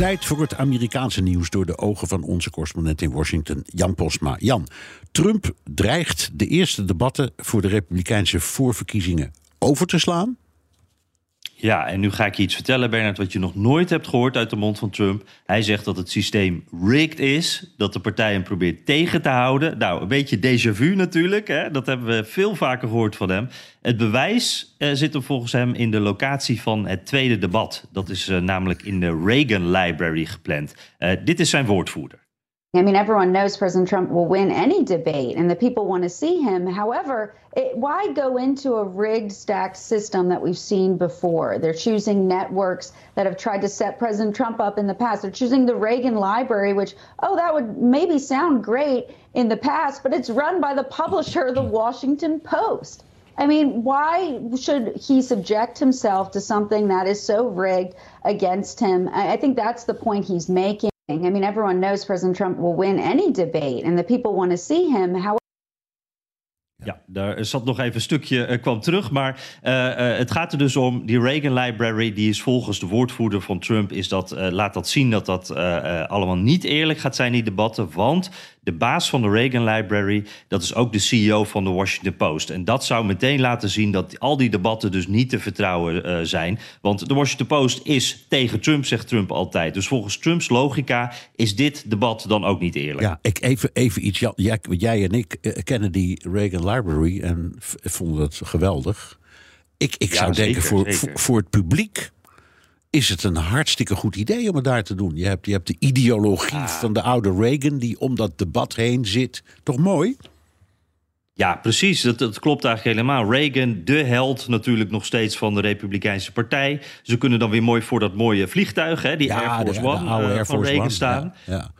Tijd voor het Amerikaanse nieuws door de ogen van onze correspondent in Washington, Jan Postma. Jan, Trump dreigt de eerste debatten voor de Republikeinse voorverkiezingen over te slaan. Ja, en nu ga ik je iets vertellen, Bernard, wat je nog nooit hebt gehoord uit de mond van Trump. Hij zegt dat het systeem rigged is, dat de partij hem probeert tegen te houden. Nou, een beetje déjà vu natuurlijk, hè? dat hebben we veel vaker gehoord van hem. Het bewijs uh, zit hem volgens hem in de locatie van het tweede debat. Dat is uh, namelijk in de Reagan Library gepland. Uh, dit is zijn woordvoerder. I mean, everyone knows President Trump will win any debate and the people want to see him. However, it, why go into a rigged, stacked system that we've seen before? They're choosing networks that have tried to set President Trump up in the past. They're choosing the Reagan Library, which, oh, that would maybe sound great in the past, but it's run by the publisher, the Washington Post. I mean, why should he subject himself to something that is so rigged against him? I think that's the point he's making. I mean, everyone knows President Trump will win any debate, and the people want to see him. Ja, daar zat nog even een stukje, uh, kwam terug. Maar uh, uh, het gaat er dus om, die Reagan Library, die is volgens de woordvoerder van Trump, is dat, laat dat zien dat dat allemaal niet eerlijk gaat zijn, die debatten. Want de baas van de Reagan Library, dat is ook de CEO van de Washington Post. En dat zou meteen laten zien dat al die debatten dus niet te vertrouwen zijn. Want de Washington Post is tegen Trump, zegt Trump altijd. Dus volgens Trumps logica is dit debat dan ook niet eerlijk. Ja, ik even, even iets. Jij, jij en ik kennen die Reagan Library en vonden het geweldig. Ik, ik zou zeker, denken, voor, zeker. voor, voor het publiek is het een hartstikke goed idee om het daar te doen. Je hebt, je hebt de ideologie Ah. van de oude Reagan die om dat debat heen zit. Toch mooi? Ja, precies. Dat, dat klopt eigenlijk helemaal. Reagan, de held natuurlijk nog steeds van de Republikeinse Partij. Ze kunnen dan weer mooi voor dat mooie vliegtuig, hè, die Air Force de, One, de oude eh, van Reagan One. staan. Ja, ja.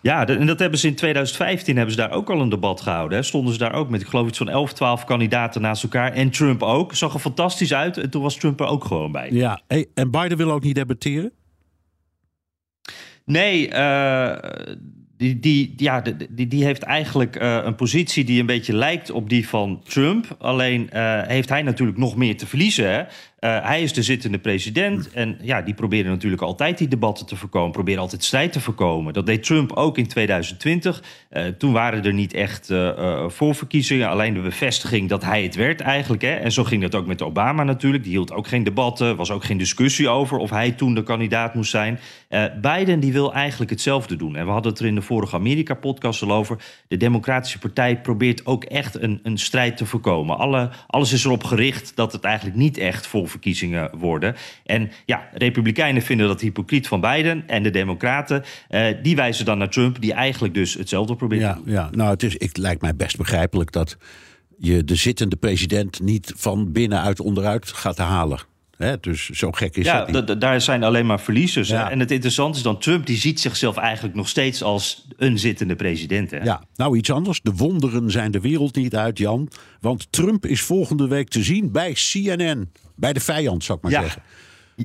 Ja, en dat hebben ze in 2015 hebben ze daar ook al een debat gehouden. Hè. Stonden ze daar ook met, ik geloof iets van 11, 12 kandidaten naast elkaar. En Trump ook. Zag er fantastisch uit. En toen was Trump er ook gewoon bij. Ja, hey, en Biden wil ook niet debatteren? Nee, eh, die, die, ja, die, die heeft eigenlijk eh, een positie die een beetje lijkt op die van Trump. Alleen eh, heeft hij natuurlijk nog meer te verliezen. Hè? Eh, hij is de zittende president. En ja, die proberen natuurlijk altijd die debatten te voorkomen. Proberen altijd strijd te voorkomen. Dat deed Trump ook in 2020. Eh, toen waren er niet echt eh, voorverkiezingen. Alleen de bevestiging dat hij het werd eigenlijk. Hè? En zo ging dat ook met Obama natuurlijk. Die hield ook geen debatten. Was ook geen discussie over of hij toen de kandidaat moest zijn. Biden die wil eigenlijk hetzelfde doen. En we hadden het er in de vorige Amerika-podcast al over. De Democratische Partij probeert ook echt een, een strijd te voorkomen. Alle, alles is erop gericht dat het eigenlijk niet echt voorverkiezingen worden. En ja, Republikeinen vinden dat hypocriet van Biden. En de Democraten, eh, die wijzen dan naar Trump, die eigenlijk dus hetzelfde probeert Ja, ja. nou, het, is, het lijkt mij best begrijpelijk dat je de zittende president niet van binnenuit onderuit gaat halen. Dus zo gek is Ja, dat niet. da- da- daar zijn alleen maar verliezers. Ja. En het interessante is dan, Trump die ziet zichzelf eigenlijk nog steeds als een zittende president. Hè? Ja, nou iets anders. De wonderen zijn de wereld niet uit, Jan. Want Trump is volgende week te zien bij CNN. Bij de vijand, zou ik maar Ja. zeggen.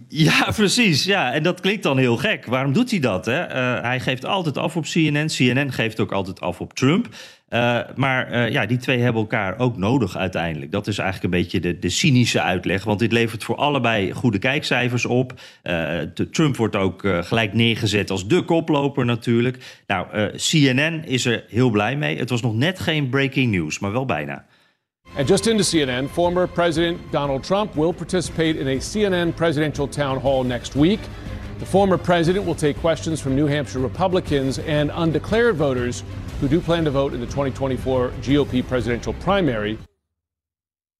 Ja, precies. Ja, en dat klinkt dan heel gek. Waarom doet hij dat? Hè? Eh, hij geeft altijd af op CNN. CNN geeft ook altijd af op Trump. Eh, maar eh, ja, die twee hebben elkaar ook nodig uiteindelijk. Dat is eigenlijk een beetje de, de cynische uitleg. Want dit levert voor allebei goede kijkcijfers op. De- Trump wordt ook gelijk neergezet als de koploper natuurlijk. Nou, CNN is er heel blij mee. Het was nog net geen breaking news, maar wel bijna. And just into CNN, former President Donald Trump will participate in a CNN presidential town hall next week. The former president will take questions from New Hampshire Republicans and undeclared voters who do plan to vote in the 2024 GOP presidential primary.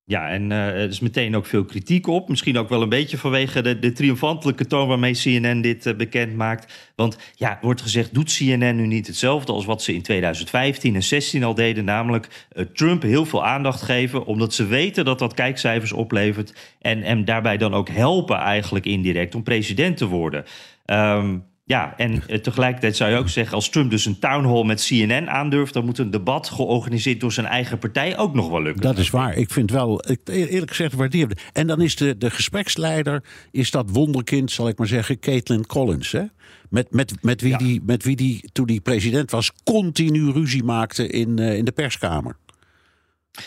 Ja, en eh, er is meteen ook veel kritiek op. Misschien ook wel een beetje vanwege de, de triomfantelijke toon waarmee CNN dit eh, bekend maakt. Want ja, wordt gezegd, doet CNN nu niet hetzelfde als wat ze in 2015 en 16 al deden? Namelijk eh, Trump heel veel aandacht geven, omdat ze weten dat dat kijkcijfers oplevert. En hem daarbij dan ook helpen eigenlijk indirect om president te worden. Ehm, ja, en eh, tegelijkertijd zou je ook zeggen, als Trump dus een town hall met CNN aandurft, dan moet een debat georganiseerd door zijn eigen partij ook nog wel lukken. Dat is waar. Ik vind wel, ik, eerlijk gezegd, waardeer het. En dan is de, de gespreksleider, is dat wonderkind, zal ik maar zeggen, Caitlin Collins. Hè? Met, met, met, wie die, met wie die, toen hij president was, continu ruzie maakte in, uh, in de perskamer.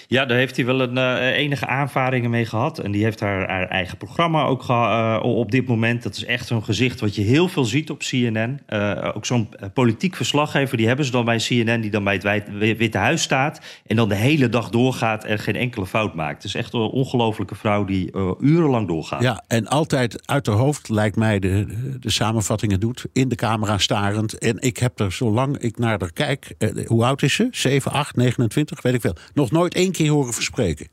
Ja, daar heeft hij wel een, uh, enige aanvaringen mee gehad. En die heeft haar, eigen programma ook uh, op dit moment. Dat is echt zo'n gezicht wat je heel veel ziet op CNN. Uh, ook zo'n politiek verslaggever, die hebben ze dan bij CNN... die dan bij het Witte Huis staat... en dan de hele dag doorgaat en geen enkele fout maakt. Het is echt een ongelofelijke vrouw die urenlang doorgaat. Ja, en altijd uit haar hoofd, lijkt mij, de, de samenvattingen doet. In de camera starend. En ik heb er, zolang ik naar haar kijk... hoe oud is ze? 7, 8, 29, weet ik veel. Nog nooit één keer horen verspreken.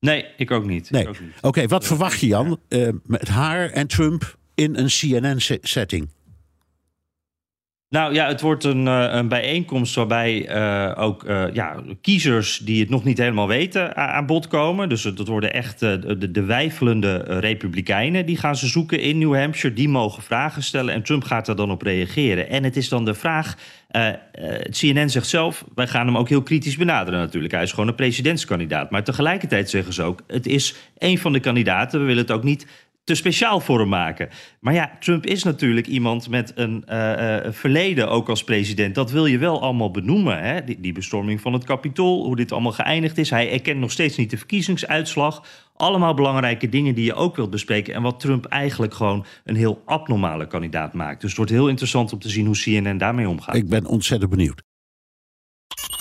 Nee, ik ook niet. Nee. Oké, okay, wat verwacht je Jan uh, met haar en Trump in een CNN-setting? Nou ja, het wordt een, een bijeenkomst waarbij uh, ook uh, ja, kiezers die het nog niet helemaal weten aan bod komen. Dus dat worden echt de, de wijfelende republikeinen. Die gaan ze zoeken in New Hampshire. Die mogen vragen stellen en Trump gaat er dan op reageren. En het is dan de vraag CNN zegt zelf, wij gaan hem ook heel kritisch benaderen natuurlijk. Hij is gewoon een presidentskandidaat. Maar tegelijkertijd zeggen ze ook, het is een van de kandidaten. We willen het ook niet te speciaal voor hem maken. Maar ja, Trump is natuurlijk iemand met een uh, verleden ook als president. Dat wil je wel allemaal benoemen. Hè? Die, die bestorming van het kapitool, hoe dit allemaal geëindigd is. Hij erkent nog steeds niet de verkiezingsuitslag. Allemaal belangrijke dingen die je ook wilt bespreken. En wat Trump eigenlijk gewoon een heel abnormale kandidaat maakt. Dus het wordt heel interessant om te zien hoe CNN daarmee omgaat. Ik ben ontzettend benieuwd.